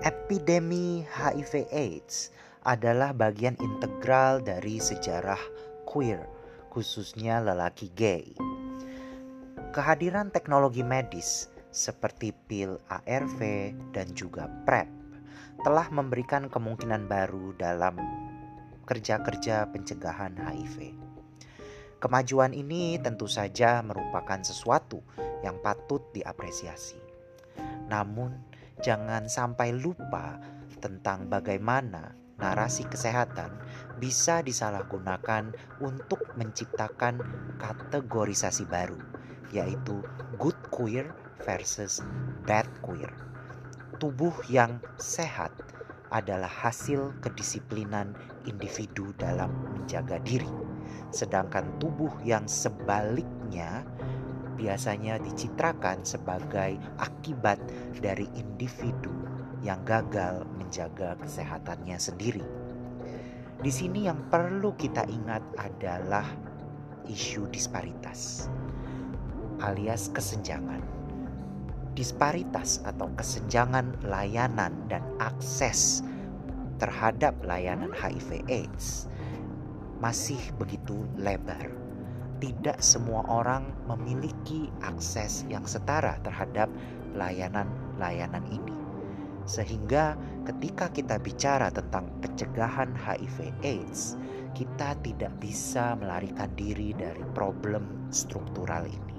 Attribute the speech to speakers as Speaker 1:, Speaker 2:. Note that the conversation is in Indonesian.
Speaker 1: Epidemi HIV/AIDS adalah bagian integral dari sejarah queer, khususnya lelaki gay. Kehadiran teknologi medis seperti pil ARV dan juga PrEP telah memberikan kemungkinan baru dalam kerja-kerja pencegahan HIV. Kemajuan ini tentu saja merupakan sesuatu yang patut diapresiasi. Namun, jangan sampai lupa tentang bagaimana narasi kesehatan bisa disalahgunakan untuk menciptakan kategorisasi baru, yaitu good queer versus bad queer. Tubuh yang sehat adalah hasil kedisiplinan individu dalam menjaga diri, sedangkan tubuh yang sebaliknya biasanya dicitrakan sebagai akibat dari individu yang gagal menjaga kesehatannya sendiri. Di sini yang perlu kita ingat adalah isu disparitas alias kesenjangan. Disparitas atau kesenjangan layanan dan akses terhadap layanan HIV/AIDS masih begitu lebar tidak semua orang memiliki akses yang setara terhadap layanan-layanan ini. Sehingga ketika kita bicara tentang pencegahan HIV/AIDS, kita tidak bisa melarikan diri dari problem struktural ini.